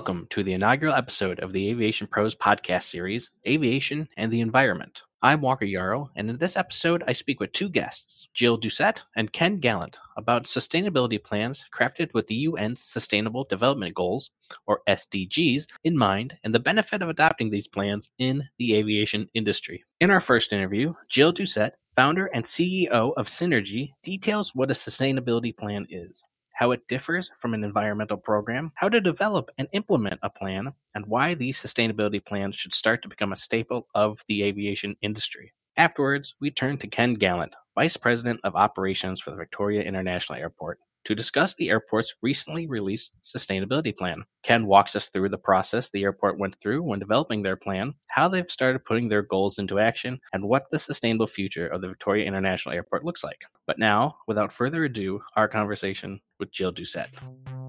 Welcome to the inaugural episode of the Aviation Pros podcast series, Aviation and the Environment. I'm Walker Yarrow, and in this episode, I speak with two guests, Jill Doucette and Ken Gallant, about sustainability plans crafted with the UN Sustainable Development Goals, or SDGs, in mind, and the benefit of adopting these plans in the aviation industry. In our first interview, Jill Doucette, founder and CEO of Synergy, details what a sustainability plan is how it differs from an environmental program, how to develop and implement a plan, and why these sustainability plans should start to become a staple of the aviation industry. Afterwards, we turn to Ken Gallant, Vice President of Operations for the Victoria International Airport, to discuss the airport's recently released sustainability plan. Ken walks us through the process the airport went through when developing their plan, how they've started putting their goals into action, and what the sustainable future of the Victoria International Airport looks like. But now, without further ado, our conversation with Jill Doucette.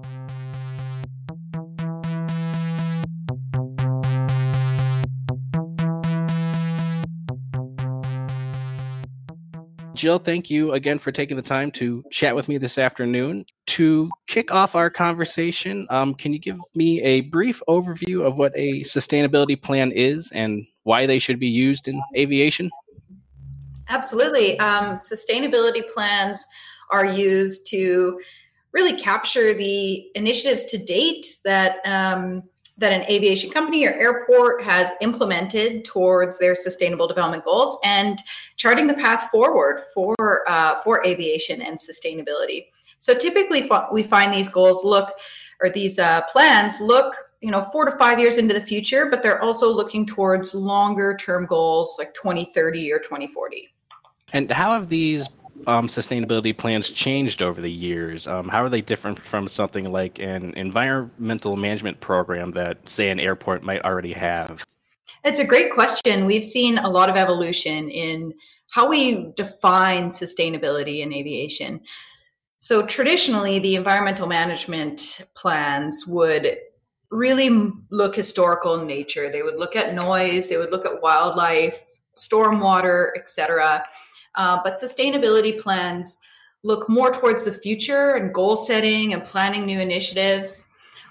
Jill, thank you again for taking the time to chat with me this afternoon. To kick off our conversation, um, can you give me a brief overview of what a sustainability plan is and why they should be used in aviation? Absolutely. Um, sustainability plans are used to really capture the initiatives to date that um, that an aviation company or airport has implemented towards their sustainable development goals and charting the path forward for uh, for aviation and sustainability. So typically, we find these goals look or these uh, plans look you know four to five years into the future but they're also looking towards longer term goals like 2030 or 2040 and how have these um, sustainability plans changed over the years? Um, how are they different from something like an environmental management program that, say, an airport might already have? It's a great question. We've seen a lot of evolution in how we define sustainability in aviation. So, traditionally, the environmental management plans would really look historical in nature. They would look at noise, they would look at wildlife, stormwater, etc uh, but sustainability plans look more towards the future and goal setting and planning new initiatives.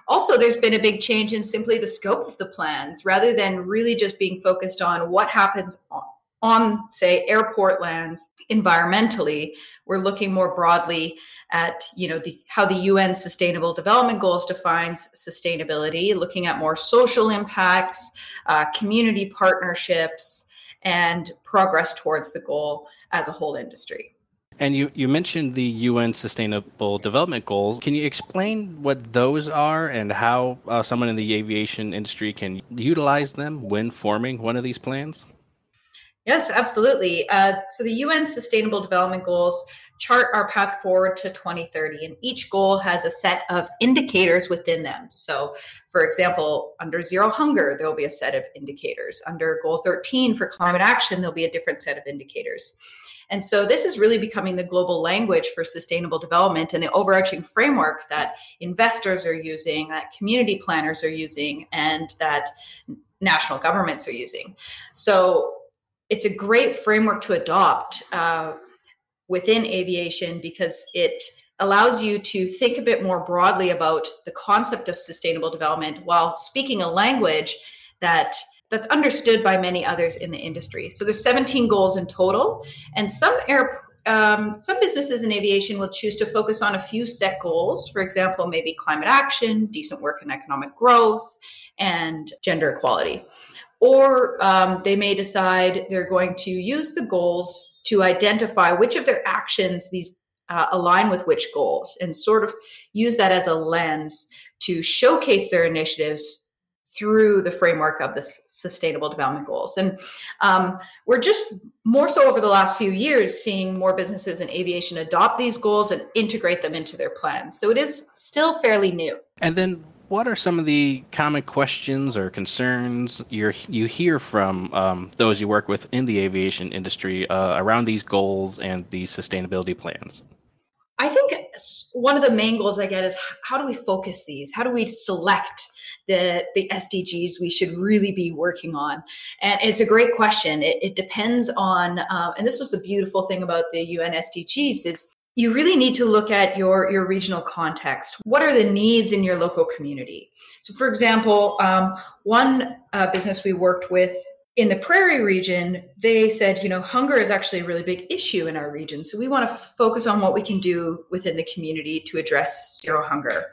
Also, there's been a big change in simply the scope of the plans rather than really just being focused on what happens on, on say, airport lands environmentally. We're looking more broadly at you know the, how the UN Sustainable Development Goals defines sustainability, looking at more social impacts, uh, community partnerships, and progress towards the goal as a whole industry. And you, you mentioned the UN Sustainable Development Goals. Can you explain what those are and how uh, someone in the aviation industry can utilize them when forming one of these plans? Yes, absolutely. Uh, so the UN Sustainable Development Goals chart our path forward to 2030, and each goal has a set of indicators within them. So, for example, under zero hunger, there will be a set of indicators. Under goal 13 for climate action, there'll be a different set of indicators. And so this is really becoming the global language for sustainable development and the overarching framework that investors are using, that community planners are using, and that national governments are using. So it's a great framework to adopt uh, within aviation because it allows you to think a bit more broadly about the concept of sustainable development while speaking a language that that's understood by many others in the industry. So there's 17 goals in total, and some air um, some businesses in aviation will choose to focus on a few set goals. For example, maybe climate action, decent work and economic growth, and gender equality. Or um, they may decide they're going to use the goals to identify which of their actions these uh, align with which goals and sort of use that as a lens to showcase their initiatives through the framework of the sustainable development goals and um, we're just more so over the last few years seeing more businesses in aviation adopt these goals and integrate them into their plans so it is still fairly new and then what are some of the common questions or concerns you you hear from um, those you work with in the aviation industry uh, around these goals and these sustainability plans? I think one of the main goals I get is how do we focus these? How do we select the the SDGs we should really be working on? And it's a great question. It, it depends on, um, and this was the beautiful thing about the UN SDGs is you really need to look at your your regional context what are the needs in your local community so for example um, one uh, business we worked with in the prairie region, they said, you know, hunger is actually a really big issue in our region. So we want to focus on what we can do within the community to address zero hunger.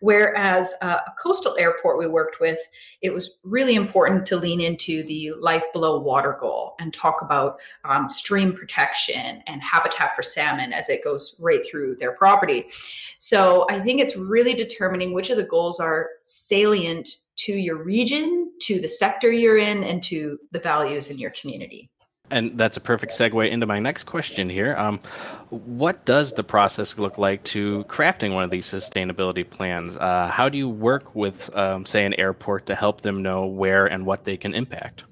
Whereas uh, a coastal airport we worked with, it was really important to lean into the life below water goal and talk about um, stream protection and habitat for salmon as it goes right through their property. So I think it's really determining which of the goals are salient to your region, to the sector you're in, and to the values in your community. And that's a perfect segue into my next question here. Um, what does the process look like to crafting one of these sustainability plans? Uh, how do you work with, um, say, an airport to help them know where and what they can impact?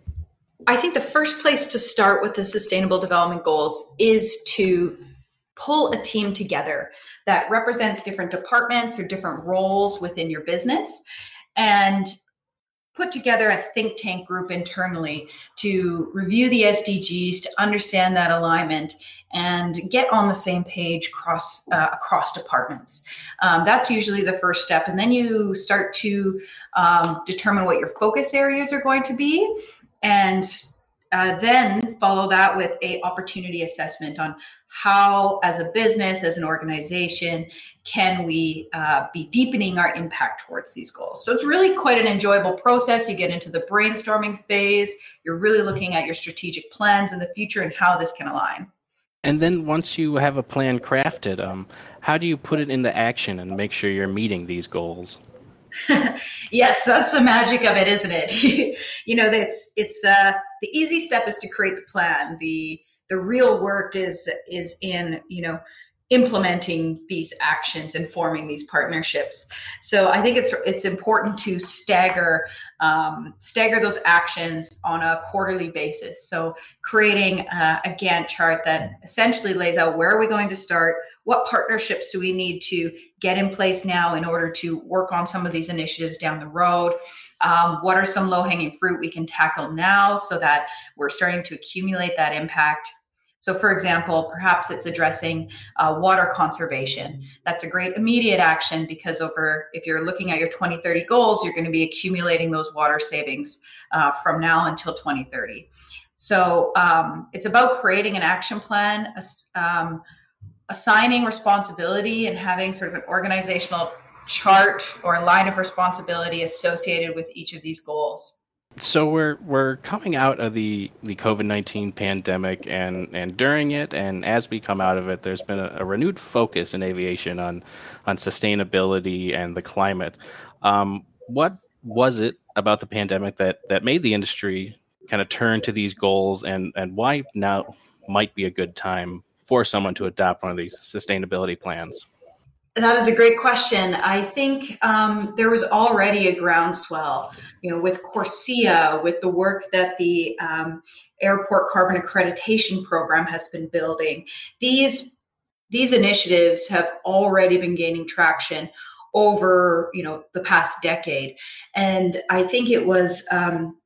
I think the first place to start with the sustainable development goals is to pull a team together that represents different departments or different roles within your business and put together a think tank group internally to review the SDGs, to understand that alignment, and get on the same page across uh, across departments. Um, that's usually the first step, and then you start to um, determine what your focus areas are going to be, and uh, then follow that with a opportunity assessment on how as a business as an organization can we uh, be deepening our impact towards these goals? So it's really quite an enjoyable process. You get into the brainstorming phase. You're really looking at your strategic plans in the future and how this can align. And then once you have a plan crafted um, how do you put it into action and make sure you're meeting these goals? Yes that's the magic of it isn't it? You know it's it's uh, the easy step is to create the plan. The the real work is is in you know implementing these actions and forming these partnerships. So i think it's it's important to stagger um, stagger those actions on a quarterly basis. So creating a, a gantt chart that essentially lays out where are we going to start what partnerships do we need to get in place now in order to work on some of these initiatives down the road? Um, what are some low hanging fruit we can tackle now so that we're starting to accumulate that impact so, for example, perhaps it's addressing uh, water conservation. That's a great immediate action because over if you're looking at your 2030 goals, you're going to be accumulating those water savings uh, from now until 2030. So, um, it's about creating an action plan, um, assigning responsibility, and having sort of an organizational chart or line of responsibility associated with each of these goals. So we're we're coming out of the, the COVID nineteen pandemic, and, and during it, and as we come out of it, there's been a, a renewed focus in aviation on on sustainability and the climate. Um, what was it about the pandemic that that made the industry kind of turn to these goals, and and why now might be a good time for someone to adopt one of these sustainability plans? That is a great question. I think um, there was already a groundswell, you know, with CORSIA, with the work that the um, Airport Carbon Accreditation Program has been building. These these initiatives have already been gaining traction over, you know, the past decade, and I think it was um,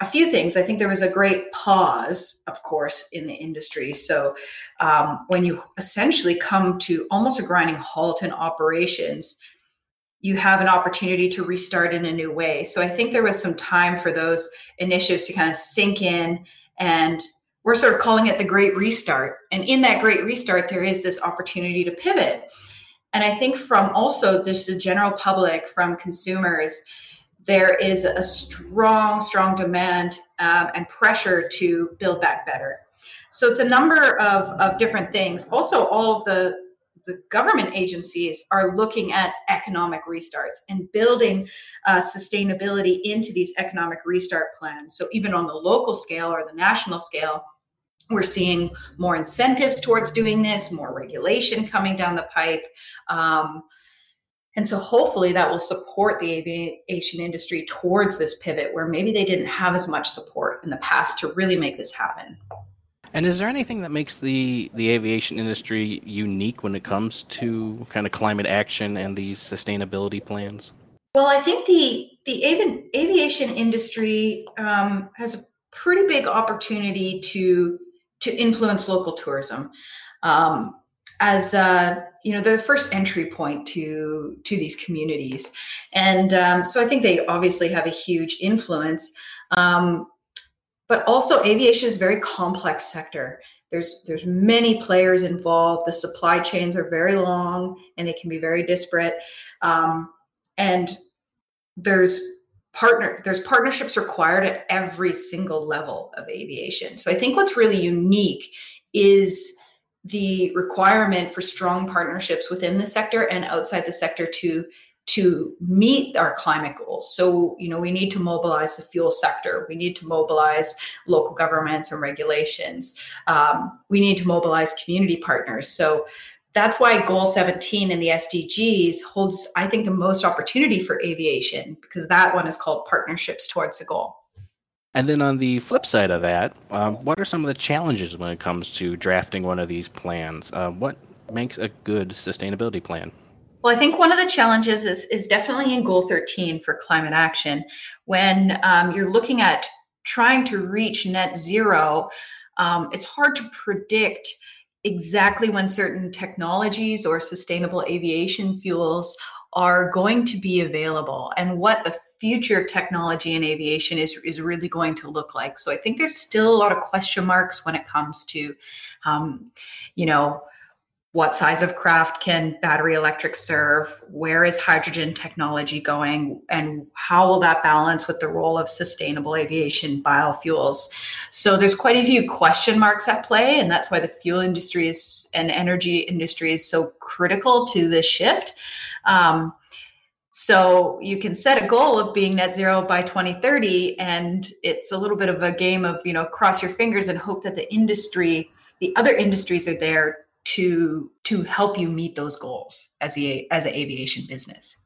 a few things. I think there was a great pause, of course, in the industry. So um, when you essentially come to almost a grinding halt in operations, you have an opportunity to restart in a new way. So I think there was some time for those initiatives to kind of sink in and we're sort of calling it the great restart. And in that great restart, there is this opportunity to pivot. And I think from also this the general public, from consumers, there is a strong, strong demand um, and pressure to build back better. So it's a number of, of different things. Also, all of the the government agencies are looking at economic restarts and building uh, sustainability into these economic restart plans. So even on the local scale or the national scale, we're seeing more incentives towards doing this, more regulation coming down the pipe. Um, And so hopefully that will support the aviation industry towards this pivot where maybe they didn't have as much support in the past to really make this happen. And is there anything that makes the, the aviation industry unique when it comes to kind of climate action and these sustainability plans? Well, I think the the avi- aviation industry um, has a pretty big opportunity to to influence local tourism. Um, as uh, you know, the first entry point to to these communities, and um, so I think they obviously have a huge influence. Um, but also, aviation is a very complex sector. There's there's many players involved. The supply chains are very long, and they can be very disparate. Um, and there's partner there's partnerships required at every single level of aviation. So I think what's really unique is the requirement for strong partnerships within the sector and outside the sector to to meet our climate goals. So, you know, we need to mobilize the fuel sector. We need to mobilize local governments and regulations. Um, we need to mobilize community partners. So, that's why goal 17 in the SDGs holds, I think, the most opportunity for aviation because that one is called partnerships towards the goal. And then on the flip side of that, um, what are some of the challenges when it comes to drafting one of these plans? Uh, what makes a good sustainability plan? Well, I think one of the challenges is, is definitely in Goal 13 for climate action. When um, you're looking at trying to reach net zero, um, it's hard to predict exactly when certain technologies or sustainable aviation fuels are going to be available and what the future of technology in aviation is, is really going to look like. So I think there's still a lot of question marks when it comes to, um, you know, what size of craft can battery electric serve where is hydrogen technology going and how will that balance with the role of sustainable aviation biofuels so there's quite a few question marks at play and that's why the fuel industry is and energy industry is so critical to this shift um, so you can set a goal of being net zero by 2030 and it's a little bit of a game of you know cross your fingers and hope that the industry the other industries are there to to help you meet those goals as a as an aviation business.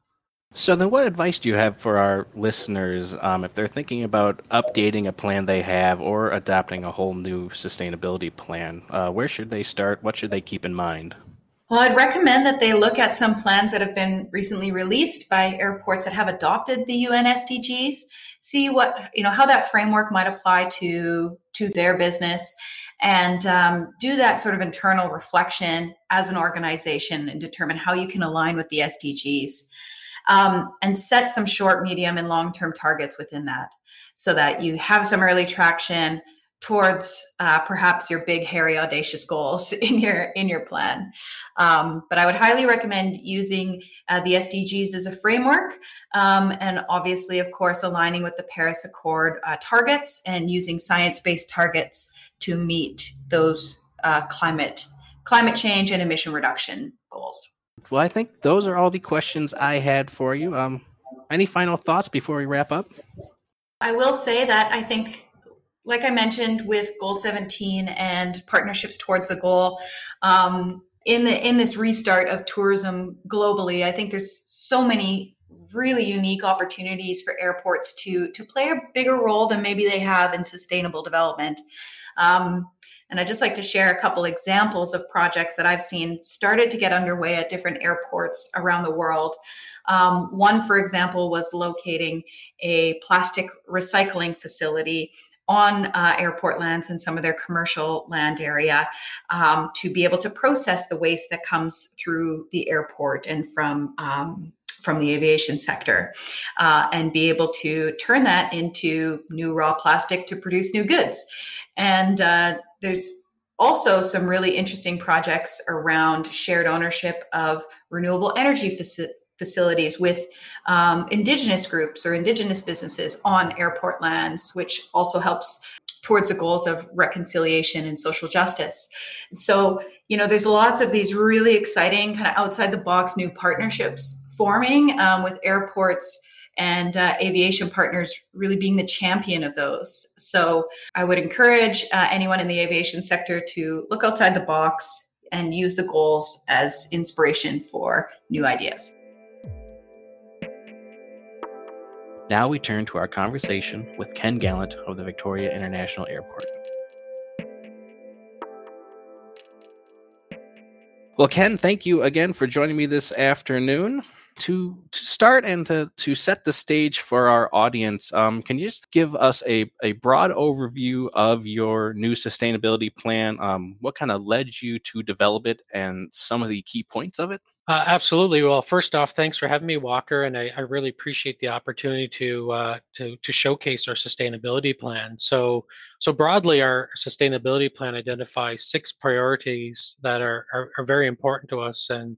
So then, what advice do you have for our listeners um, if they're thinking about updating a plan they have or adopting a whole new sustainability plan? Uh, where should they start? What should they keep in mind? Well, I'd recommend that they look at some plans that have been recently released by airports that have adopted the UN SDGs. See what you know how that framework might apply to to their business, and um, do that sort of internal reflection as an organization and determine how you can align with the SDGs um, and set some short, medium, and long term targets within that so that you have some early traction towards uh, perhaps your big hairy audacious goals in your in your plan um, but i would highly recommend using uh, the sdgs as a framework um, and obviously of course aligning with the paris accord uh, targets and using science-based targets to meet those uh, climate climate change and emission reduction goals. Well, I think those are all the questions I had for you. Um, any final thoughts before we wrap up? I will say that I think, like I mentioned, with Goal 17 and partnerships towards the goal, um, in the in this restart of tourism globally, I think there's so many really unique opportunities for airports to to play a bigger role than maybe they have in sustainable development. Um, and I'd just like to share a couple examples of projects that I've seen started to get underway at different airports around the world. Um, one, for example, was locating a plastic recycling facility on uh, airport lands and some of their commercial land area um, to be able to process the waste that comes through the airport and from um, from the aviation sector uh, and be able to turn that into new raw plastic to produce new goods. And uh, there's also some really interesting projects around shared ownership of renewable energy faci- facilities with um, indigenous groups or indigenous businesses on airport lands, which also helps towards the goals of reconciliation and social justice. So, you know, there's lots of these really exciting kind of outside the box new partnerships forming um, with airports and uh, aviation partners really being the champion of those. So I would encourage uh, anyone in the aviation sector to look outside the box and use the goals as inspiration for new ideas. Now we turn to our conversation with Ken Gallant of the Victoria International Airport. Well, Ken, thank you again for joining me this afternoon to, to start and to, to set the stage for our audience, um, can you just give us a, a broad overview of your new sustainability plan? Um, what kind of led you to develop it and some of the key points of it? Uh, absolutely. Well, first off, thanks for having me, Walker, and I, I really appreciate the opportunity to uh, to to showcase our sustainability plan. So, so broadly, our sustainability plan identifies six priorities that are, are, are very important to us, and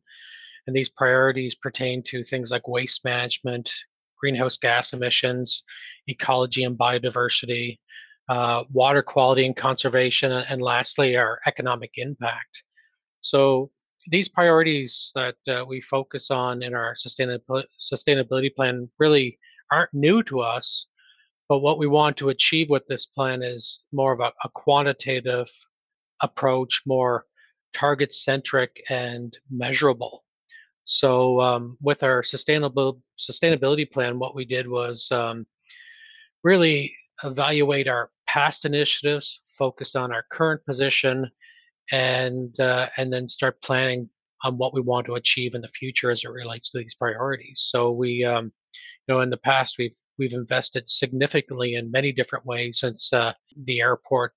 and these priorities pertain to things like waste management, greenhouse gas emissions, ecology and biodiversity, uh, water quality and conservation, and lastly, our economic impact. So these priorities that uh, we focus on in our sustainability plan really aren't new to us, but what we want to achieve with this plan is more of a, a quantitative approach, more target centric and measurable. So um, with our sustainable sustainability plan, what we did was um, really evaluate our past initiatives, focused on our current position, and uh, and then start planning on what we want to achieve in the future as it relates to these priorities. So we, um, you know, in the past we've we've invested significantly in many different ways since uh, the airport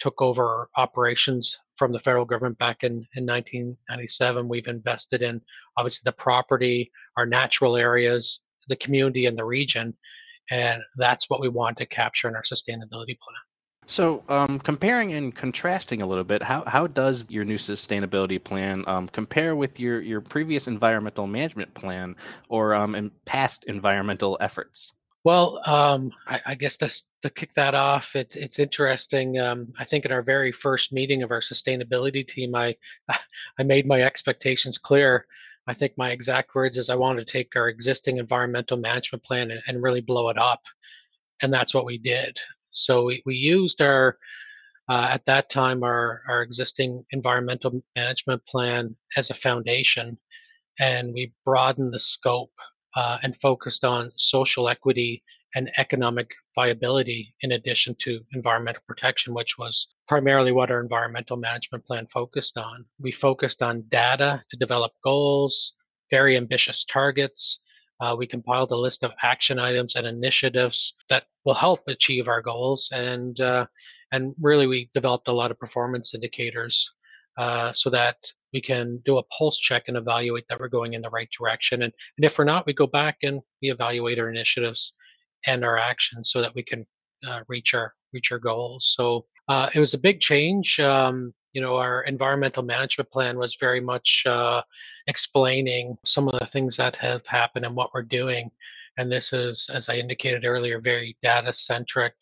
took over operations from the federal government back in, in 1997. We've invested in obviously the property, our natural areas, the community, and the region. And that's what we want to capture in our sustainability plan. So, um, comparing and contrasting a little bit, how, how does your new sustainability plan um, compare with your, your previous environmental management plan or um, past environmental efforts? Well, um, I, I, guess to, to kick that off, it, it's interesting. Um, I think in our very first meeting of our sustainability team, I I made my expectations clear. I think my exact words is I want to take our existing environmental management plan and, and really blow it up, and that's what we did. So we, we used our uh, at that time our our existing environmental management plan as a foundation, and we broadened the scope uh, and focused on social equity and economic viability in addition to environmental protection, which was primarily what our environmental management plan focused on. We focused on data to develop goals, very ambitious targets. Uh, we compiled a list of action items and initiatives that will help achieve our goals, and uh, and really we developed a lot of performance indicators uh, so that we can do a pulse check and evaluate that we're going in the right direction. And, and if we're not, we go back and we evaluate our initiatives and our actions so that we can uh, reach our reach our goals. So uh, it was a big change. Um, you know, our environmental management plan was very much uh, explaining some of the things that have happened and what we're doing. And this is, as I indicated earlier, very data centric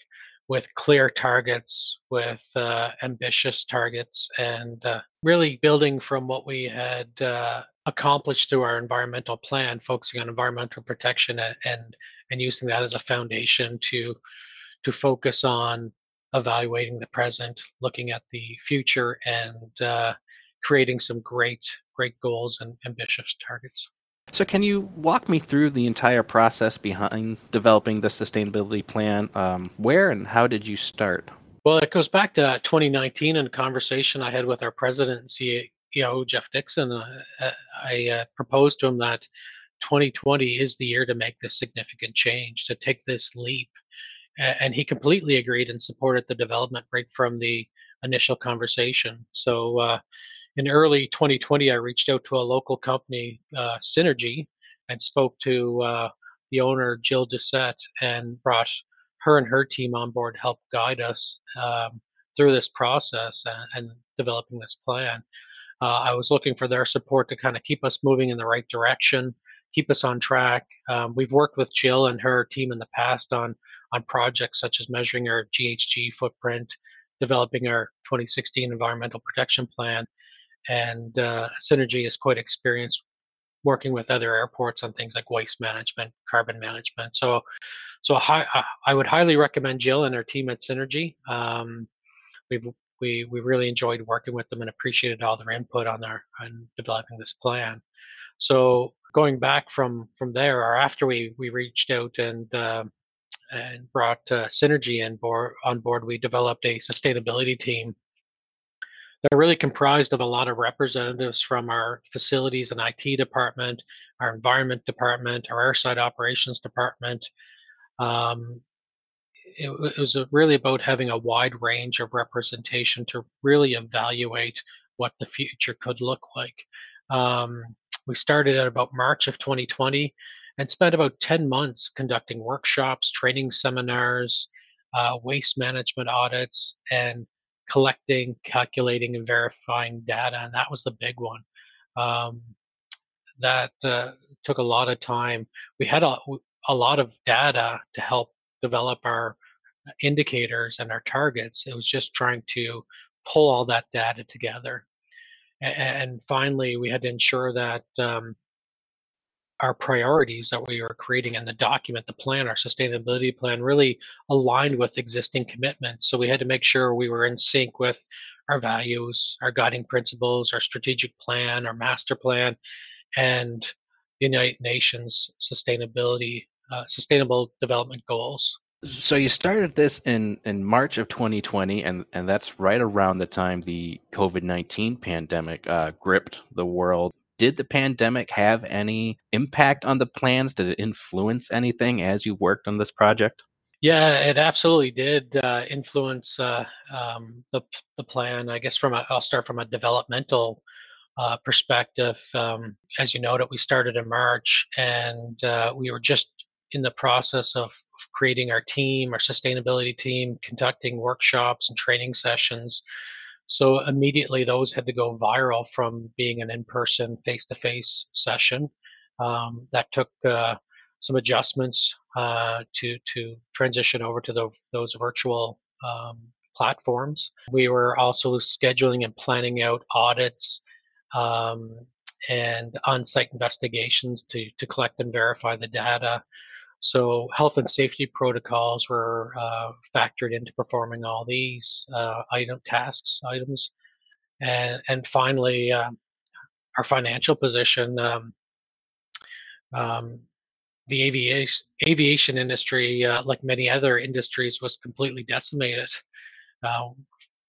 with clear targets, with uh, ambitious targets, and uh, really building from what we had uh, accomplished through our environmental plan, focusing on environmental protection and, and using that as a foundation to to focus on evaluating the present, looking at the future, and uh, creating some great great goals and ambitious targets. So, can you walk me through the entire process behind developing the sustainability plan? Um, where and how did you start? Well, it goes back to 2019 and a conversation I had with our president and CEO, Geoff Dickson. Uh, uh, I uh, proposed to him that 2020 is the year to make this significant change, to take this leap. And he completely agreed and supported the development right from the initial conversation. So, uh, in early 2020, I reached out to a local company, uh, Synergy, and spoke to uh, the owner, Jill Doucette, and brought her and her team on board to help guide us um, through this process and, and developing this plan. Uh, I was looking for their support to kind of keep us moving in the right direction, keep us on track. Um, we've worked with Jill and her team in the past on on projects such as measuring our GHG footprint, developing our 2016 environmental protection plan, and uh, Synergy is quite experienced working with other airports on things like waste management, carbon management. So, so I, I would highly recommend Jill and her team at Synergy. Um, we've we we really enjoyed working with them and appreciated all their input on their on developing this plan. So going back from from there, or after we we reached out and uh, and brought uh, Synergy in board, on board, we developed a sustainability team. They're really comprised of a lot of representatives from our facilities and IT department, our environment department, our airside operations department. Um, it, it, was really about having a wide range of representation to really evaluate what the future could look like. Um, we started at about March of 2020 and spent about 10 months conducting workshops, training seminars, uh, waste management audits, and collecting, calculating, and verifying data. And that was the big one. Um, that uh, took a lot of time. We had a, a lot of data to help develop our indicators and our targets. It was just trying to pull all that data together. And finally, we had to ensure that um, our priorities that we were creating in the document, the plan, our sustainability plan, really aligned with existing commitments. So we had to make sure we were in sync with our values, our guiding principles, our strategic plan, our master plan, and the United Nations sustainability, uh, sustainable development goals. So you started this in, in March of 2020, and, and that's right around the time the COVID 19 pandemic uh, gripped the world. Did the pandemic have any impact on the plans? Did it influence anything as you worked on this project? Yeah, it absolutely did uh, influence uh, um, the, the plan. I guess from a, I'll start from a developmental uh, perspective. Um, as you noted, we started in March, and uh, we were just in the process of, of creating our team, our sustainability team, conducting workshops and training sessions. So immediately those had to go viral from being an in-person face-to-face session. Um, that took uh, some adjustments uh, to to transition over to the, those virtual um, platforms. We were also scheduling and planning out audits um, and on-site investigations to to collect and verify the data. So health and safety protocols were uh, factored into performing all these uh, item tasks items, and and finally uh, our financial position. Um, um, the aviation aviation industry, uh, like many other industries, was completely decimated. Uh,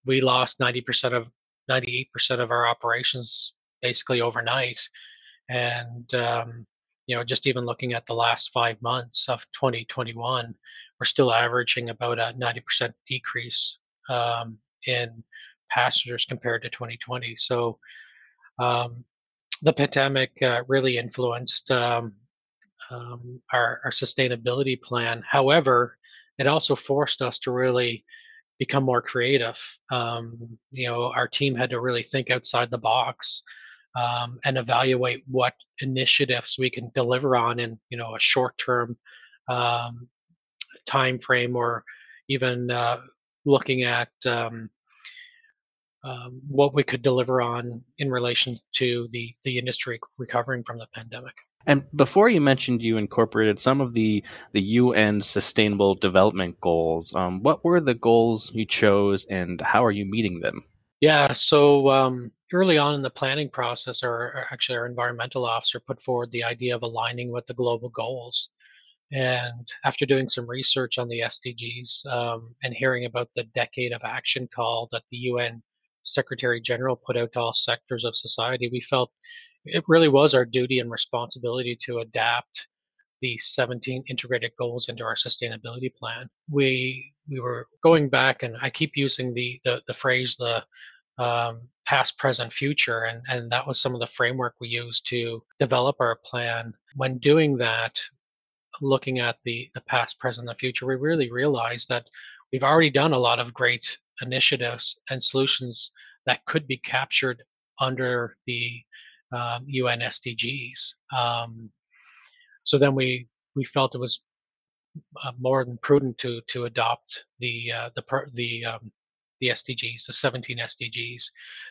we lost ninety percent of ninety eight percent of our operations basically overnight, and um, you know, just even looking at the last five months of 2021, we're still averaging about a 90% decrease um, in passengers compared to 2020. So um, the pandemic uh, really influenced um, um, our, our sustainability plan. However, it also forced us to really become more creative. Um, you know, our team had to really think outside the box um, and evaluate what initiatives we can deliver on in you know a short term um, time frame or even uh, looking at um, um, what we could deliver on in relation to the the industry recovering from the pandemic. And before you mentioned you incorporated some of the the UN Sustainable Development Goals. Um, what were the goals you chose, and how are you meeting them? Yeah, so um, early on in the planning process, our actually our environmental officer put forward the idea of aligning with the global goals. And after doing some research on the SDGs um, and hearing about the decade of action call that the UN Secretary General put out to all sectors of society, we felt it really was our duty and responsibility to adapt the 17 integrated goals into our sustainability plan. We we were going back, and I keep using the the, the phrase the um, past, present, future, and and that was some of the framework we used to develop our plan. When doing that, looking at the the past, present, the future, we really realized that we've already done a lot of great initiatives and solutions that could be captured under the um, UN SDGs. Um, so then we we felt it was uh, more than prudent to to adopt the uh, the the um, the SDGs, the 17 SDGs.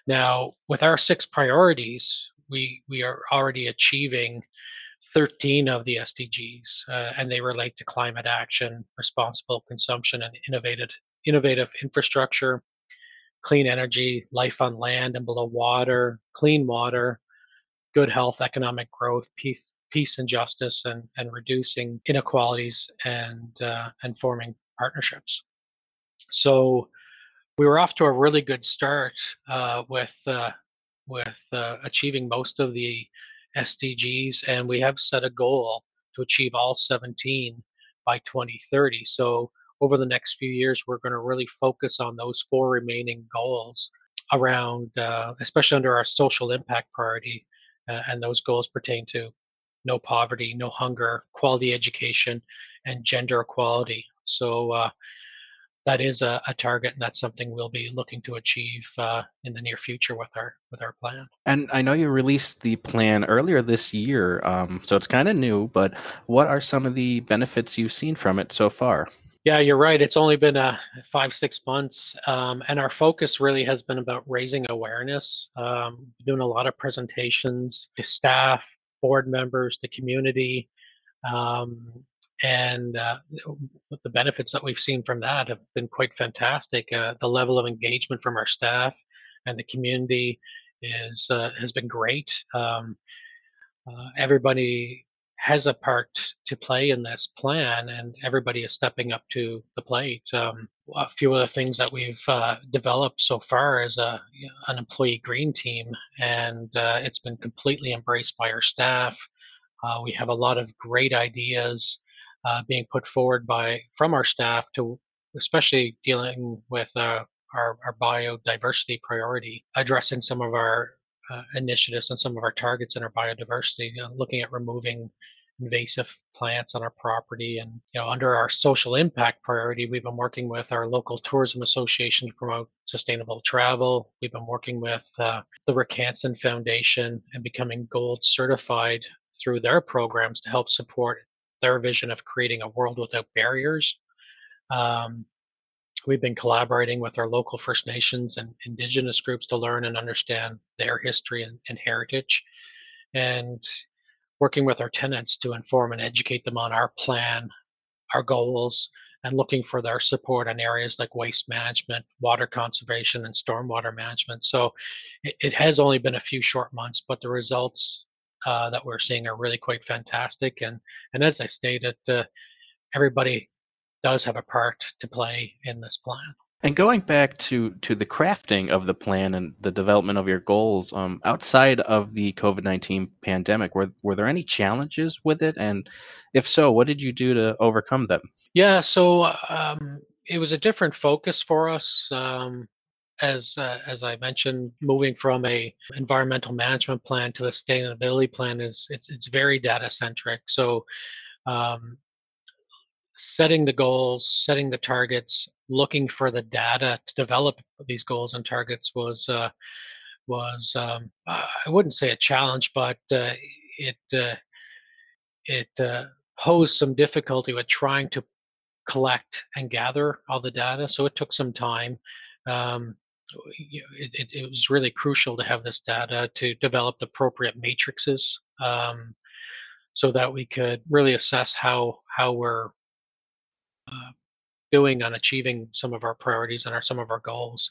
Now, with our six priorities, we we are already achieving 13 of the SDGs, uh, and they relate to climate action, responsible consumption, and innovative innovative infrastructure, clean energy, life on land and below water, clean water, good health, economic growth, peace, peace and justice and, and reducing inequalities and uh, and forming partnerships. So we were off to a really good start uh, with uh, with uh, achieving most of the SDGs, and we have set a goal to achieve all 17 by 2030. So over the next few years, we're going to really focus on those four remaining goals around, uh, especially under our social impact priority, uh, and those goals pertain to no poverty, no hunger, quality education, and gender equality. So uh, that is a, a, target, and that's something we'll be looking to achieve uh, in the near future with our with our plan. And I know you released the plan earlier this year, um, so it's kind of new. But what are some of the benefits you've seen from it so far? Yeah, you're right. It's only been uh, five six months, um, and our focus really has been about raising awareness, um, doing a lot of presentations to staff, board members, the community. Um, and uh, the benefits that we've seen from that have been quite fantastic. Uh, the level of engagement from our staff and the community is uh, has been great. Um, uh, everybody has a part to play in this plan, and everybody is stepping up to the plate. Um, a few of the things that we've uh, developed so far is a an employee green team, and uh, it's been completely embraced by our staff. we have a lot of great ideas uh, being put forward by from our staff to especially dealing with uh, our, our biodiversity priority, addressing some of our uh, initiatives and some of our targets in our biodiversity, you know, looking at removing invasive plants on our property and you know under our social impact priority we've been working with our local tourism association to promote sustainable travel. We've been working with uh, the rick hansen foundation and becoming gold certified through their programs to help support their vision of creating a world without barriers. Um, we've been collaborating with our local First Nations and Indigenous groups to learn and understand their history and, and heritage, and working with our tenants to inform and educate them on our plan, our goals, and looking for their support in areas like waste management, water conservation, and stormwater management. So it, it has only been a few short months, but the results uh, that we're seeing are really quite fantastic. And and as I stated, uh, everybody does have a part to play in this plan. And going back to to the crafting of the plan and the development of your goals, um, outside of the COVID nineteen pandemic, were were there any challenges with it? And if so, what did you do to overcome them? Yeah, so um, it was a different focus for us. Um, as uh, as I mentioned, moving from a environmental management plan to the sustainability plan is it's it's very data centric. So, um, setting the goals, setting the targets, looking for the data to develop these goals and targets was uh, was um, I wouldn't say a challenge, but uh, it uh, it uh, posed some difficulty with trying to collect and gather all the data. So it took some time. Um, it, it, it, was really crucial to have this data to develop the appropriate matrices um, so that we could really assess how how we're uh, doing on achieving some of our priorities and our some of our goals.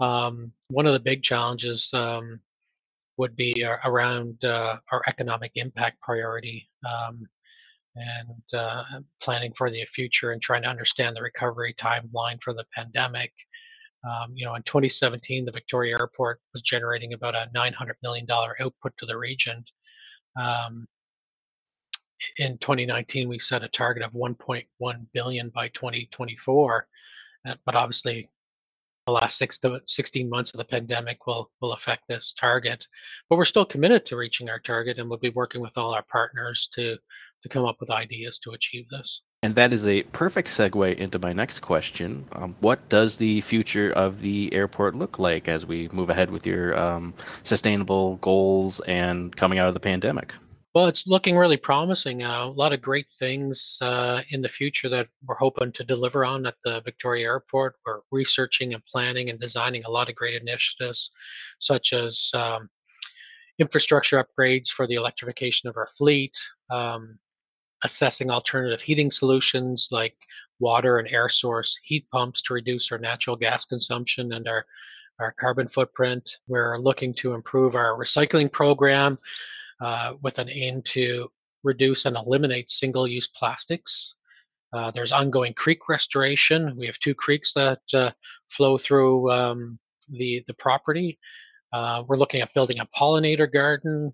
Um, one of the big challenges um, would be around uh, our economic impact priority um, and uh, planning for the future and trying to understand the recovery timeline for the pandemic um, you know, in 2017, the Victoria Airport was generating about a 900 million dollar output to the region. Um, in 2019, we set a target of 1.1 billion by 2024, uh, but obviously, the last six to 16 months of the pandemic will will affect this target. But we're still committed to reaching our target, and we'll be working with all our partners to to come up with ideas to achieve this. And that is a perfect segue into my next question. Um, what does the future of the airport look like as we move ahead with your um, sustainable goals and coming out of the pandemic? Well, it's looking really promising. Uh, a lot of great things uh, in the future that we're hoping to deliver on at the Victoria Airport. We're researching and planning and designing a lot of great initiatives, such as um, infrastructure upgrades for the electrification of our fleet, um, assessing alternative heating solutions like water and air source heat pumps to reduce our natural gas consumption and our, our carbon footprint. We're looking to improve our recycling program uh, with an aim to reduce and eliminate single-use plastics. Uh, there's ongoing creek restoration. We have two creeks that uh, flow through um, the the property. Uh, we're looking at building a pollinator garden.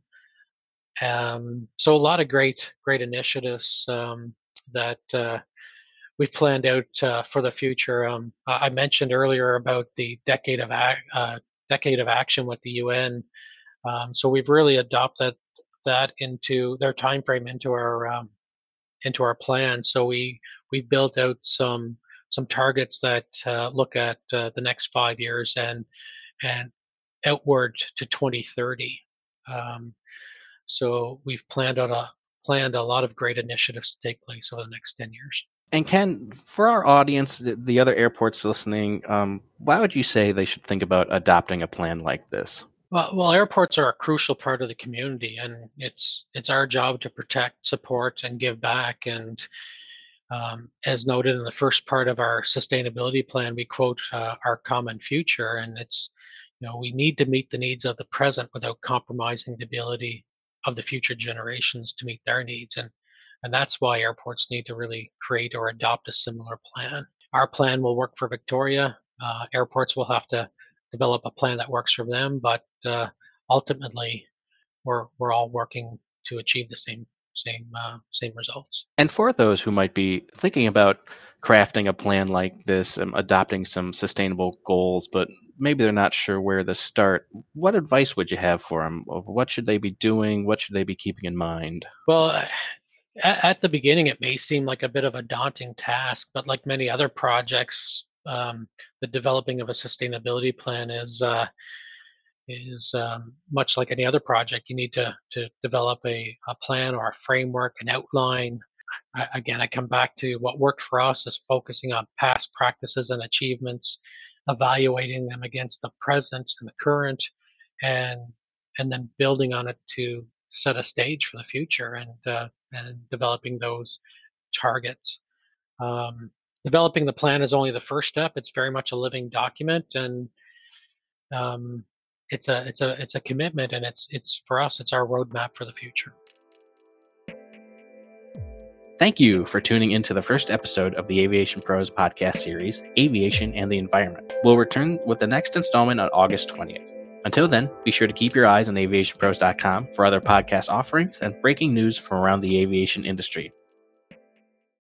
Um, so a lot of great great initiatives um, that uh, we've planned out uh, for the future. Um, I mentioned earlier about the decade of uh, decade of action with the UN. Um, so we've really adopted that into their time frame into our um, into our plan. So we we've built out some some targets that uh, look at uh, the next five years and and outward to 2030. Um, so we've planned on a planned a lot of great initiatives to take place over the next 10 years. And Ken, for our audience, the other airports listening, um, why would you say they should think about adopting a plan like this? Well, well, airports are a crucial part of the community, and it's it's our job to protect, support, and give back. And um, as noted in the first part of our sustainability plan, we quote uh, our common future, and it's you know we need to meet the needs of the present without compromising the ability of the future generations to meet their needs. And and that's why airports need to really create or adopt a similar plan. Our plan will work for Victoria. Uh, airports will have to develop a plan that works for them, but uh, ultimately, we're we're all working to achieve the same same uh, same results. And for those who might be thinking about crafting a plan like this, and adopting some sustainable goals, but maybe they're not sure where to start, what advice would you have for them? What should they be doing? What should they be keeping in mind? Well, at, at the beginning, it may seem like a bit of a daunting task, but like many other projects, um, the developing of a sustainability plan is uh, is um, much like any other project. You need to to develop a, a plan or a framework, an outline. I, again, I come back to what worked for us is focusing on past practices and achievements, evaluating them against the present and the current, and and then building on it to set a stage for the future and uh, and developing those targets. Um, developing the plan is only the first step. It's very much a living document, and um, it's a it's a it's a commitment, and it's it's for us. It's our roadmap for the future. Thank you for tuning into the first episode of the Aviation Pros podcast series, Aviation and the Environment. We'll return with the next installment on August 20th. Until then, be sure to keep your eyes on aviationpros.com for other podcast offerings and breaking news from around the aviation industry.